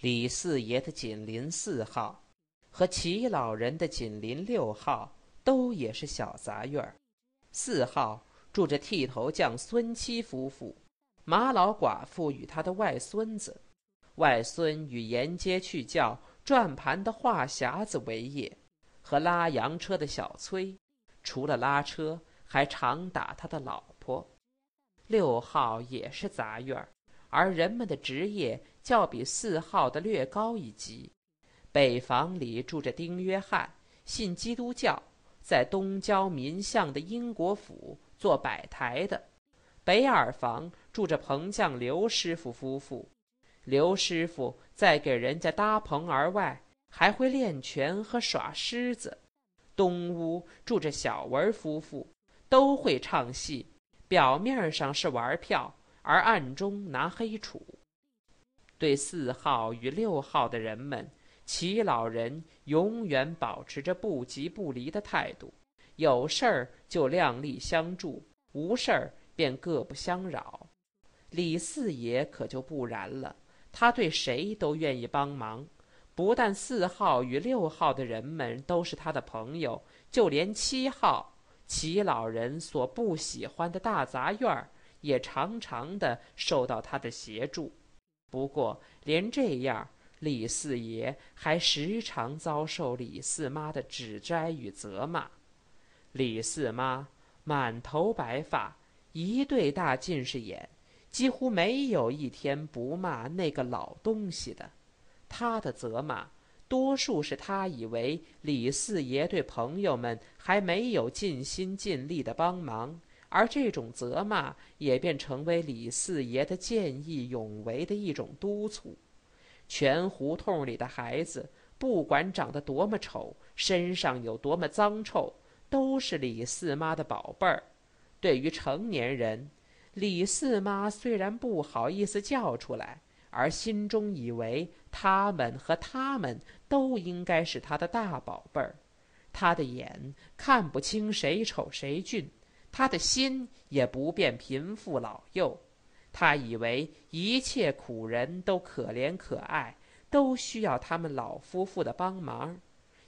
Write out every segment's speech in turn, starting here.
李四爷的紧邻四号和齐老人的紧邻六号都也是小杂院儿。四号住着剃头匠孙七夫妇，马老寡妇与他的外孙子，外孙与沿街去叫转盘的话匣子为业，和拉洋车的小崔，除了拉车，还常打他的老婆。六号也是杂院儿。而人们的职业较比四号的略高一级。北房里住着丁约翰，信基督教，在东郊民巷的英国府做摆台的。北耳房住着棚匠刘师傅夫妇，刘师傅在给人家搭棚而外，还会练拳和耍狮子。东屋住着小文夫妇，都会唱戏，表面上是玩票。而暗中拿黑杵。对四号与六号的人们，齐老人永远保持着不急不离的态度，有事儿就量力相助，无事儿便各不相扰。李四爷可就不然了，他对谁都愿意帮忙，不但四号与六号的人们都是他的朋友，就连七号齐老人所不喜欢的大杂院儿。也常常的受到他的协助，不过连这样，李四爷还时常遭受李四妈的指摘与责骂。李四妈满头白发，一对大近视眼，几乎没有一天不骂那个老东西的。他的责骂，多数是他以为李四爷对朋友们还没有尽心尽力的帮忙。而这种责骂也便成为李四爷的见义勇为的一种督促。全胡同里的孩子，不管长得多么丑，身上有多么脏臭，都是李四妈的宝贝儿。对于成年人，李四妈虽然不好意思叫出来，而心中以为他们和他们都应该是他的大宝贝儿。他的眼看不清谁丑谁俊。他的心也不辨贫富老幼，他以为一切苦人都可怜可爱，都需要他们老夫妇的帮忙，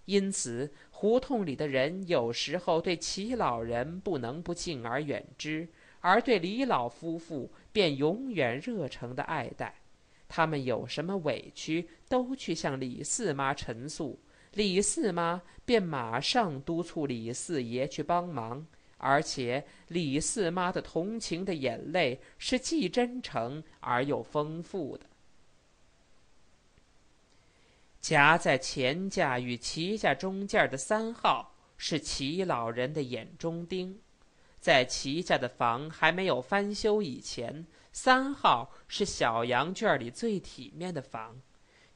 因此胡同里的人有时候对齐老人不能不敬而远之，而对李老夫妇便永远热诚的爱戴。他们有什么委屈，都去向李四妈陈诉，李四妈便马上督促李四爷去帮忙。而且李四妈的同情的眼泪是既真诚而又丰富的。夹在钱家与齐家中间的三号是齐老人的眼中钉，在齐家的房还没有翻修以前，三号是小羊圈里最体面的房；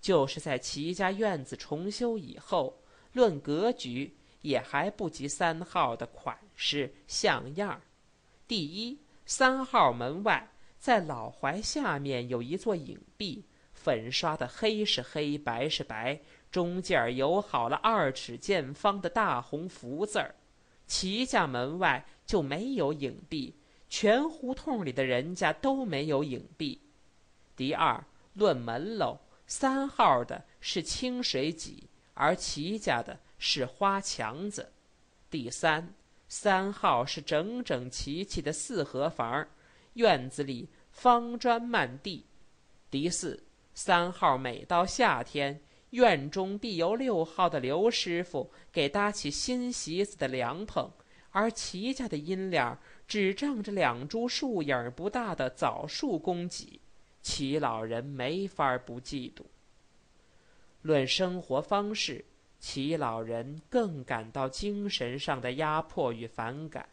就是在齐家院子重修以后，论格局。也还不及三号的款式像样儿。第一，三号门外在老槐下面有一座影壁，粉刷的黑是黑，白是白，中间有好了二尺见方的大红福字儿。齐家门外就没有影壁，全胡同里的人家都没有影壁。第二，论门楼，三号的是清水脊，而齐家的。是花墙子，第三三号是整整齐齐的四合房，院子里方砖漫地。第四三号每到夏天，院中必由六号的刘师傅给搭起新席子的凉棚，而齐家的阴凉只仗着两株树影不大的枣树供给，齐老人没法不嫉妒。论生活方式。齐老人更感到精神上的压迫与反感。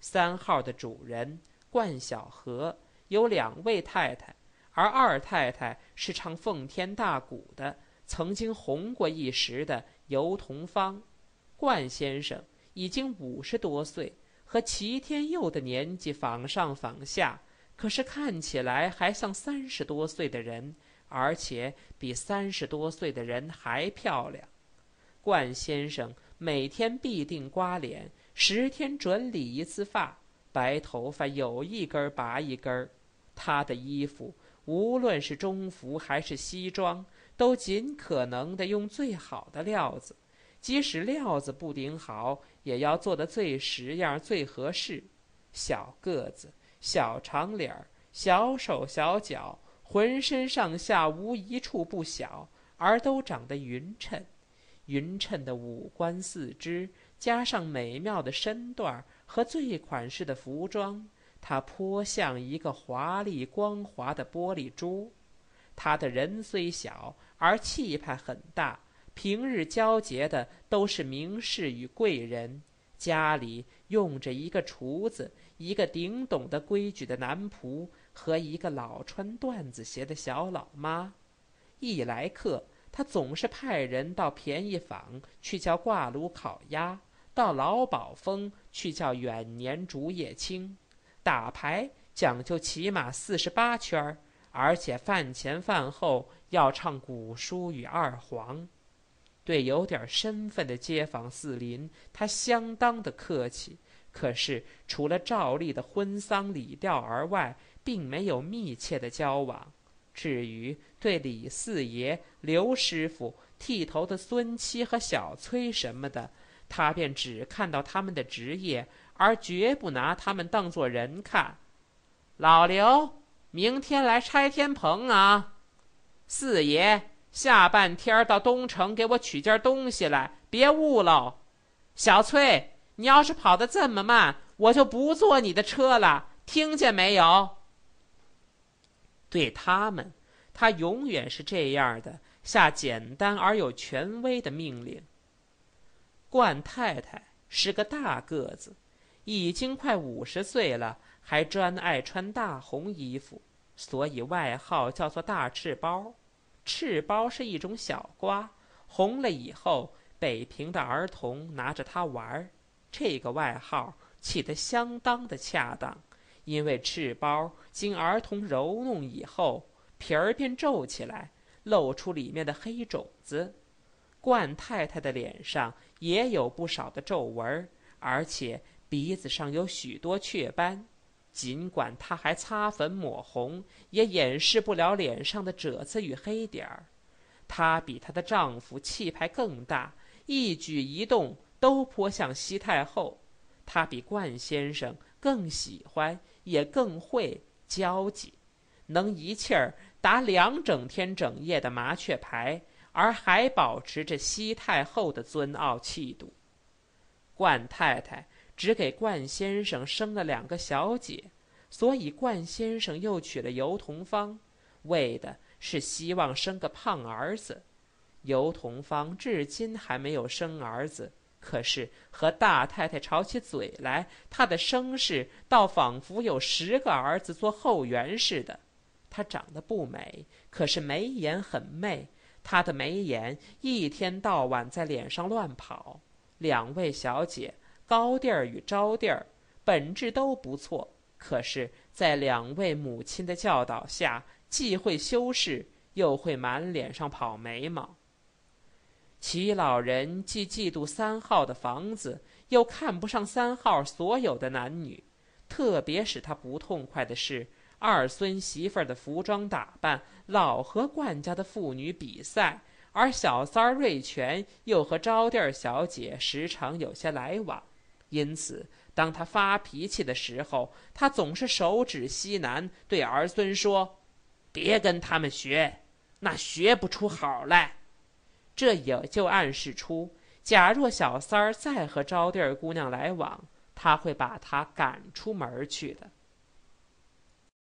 三号的主人冠小河有两位太太，而二太太是唱奉天大鼓的，曾经红过一时的尤同芳。冠先生已经五十多岁，和齐天佑的年纪仿上仿下，可是看起来还像三十多岁的人，而且比三十多岁的人还漂亮。冠先生每天必定刮脸，十天准理一次发，白头发有一根拔一根儿他的衣服，无论是中服还是西装，都尽可能的用最好的料子，即使料子不顶好，也要做的最实样、最合适。小个子，小长脸儿，小手小脚，浑身上下无一处不小，而都长得匀称。匀称的五官四肢，加上美妙的身段和最款式的服装，它颇像一个华丽光滑的玻璃珠。她的人虽小，而气派很大。平日交结的都是名士与贵人，家里用着一个厨子，一个顶懂得规矩的男仆和一个老穿缎子鞋的小老妈。一来客，他总是派人到便宜坊去叫挂炉烤鸭，到老宝峰去叫远年竹叶青。打牌讲究起码四十八圈。而且饭前饭后要唱古书与二黄，对有点身份的街坊四邻，他相当的客气。可是除了照例的婚丧礼调而外，并没有密切的交往。至于对李四爷、刘师傅、剃头的孙七和小崔什么的，他便只看到他们的职业，而绝不拿他们当作人看。老刘。明天来拆天棚啊，四爷，下半天到东城给我取件东西来，别误喽。小崔，你要是跑得这么慢，我就不坐你的车了，听见没有？对他们，他永远是这样的，下简单而有权威的命令。冠太太是个大个子，已经快五十岁了。还专爱穿大红衣服，所以外号叫做大赤包。赤包是一种小瓜，红了以后，北平的儿童拿着它玩儿。这个外号起得相当的恰当，因为赤包经儿童揉弄以后，皮儿便皱起来，露出里面的黑种子。冠太太的脸上也有不少的皱纹，而且鼻子上有许多雀斑。尽管她还擦粉抹红，也掩饰不了脸上的褶子与黑点儿。她比她的丈夫气派更大，一举一动都颇像西太后。她比冠先生更喜欢，也更会交际，能一气儿打两整天整夜的麻雀牌，而还保持着西太后的尊傲气度。冠太太。只给冠先生生了两个小姐，所以冠先生又娶了尤同芳，为的是希望生个胖儿子。尤同芳至今还没有生儿子，可是和大太太吵起嘴来，她的声势倒仿佛有十个儿子做后援似的。她长得不美，可是眉眼很媚，她的眉眼一天到晚在脸上乱跑。两位小姐。高地儿与招地儿本质都不错，可是，在两位母亲的教导下，既会修饰，又会满脸上跑眉毛。齐老人既嫉妒三号的房子，又看不上三号所有的男女。特别使他不痛快的是，二孙媳妇儿的服装打扮老和冠家的妇女比赛，而小三儿瑞全又和招娣小姐时常有些来往。因此，当他发脾气的时候，他总是手指西南，对儿孙说：“别跟他们学，那学不出好来。”这也就暗示出，假若小三儿再和招娣姑娘来往，他会把她赶出门去的。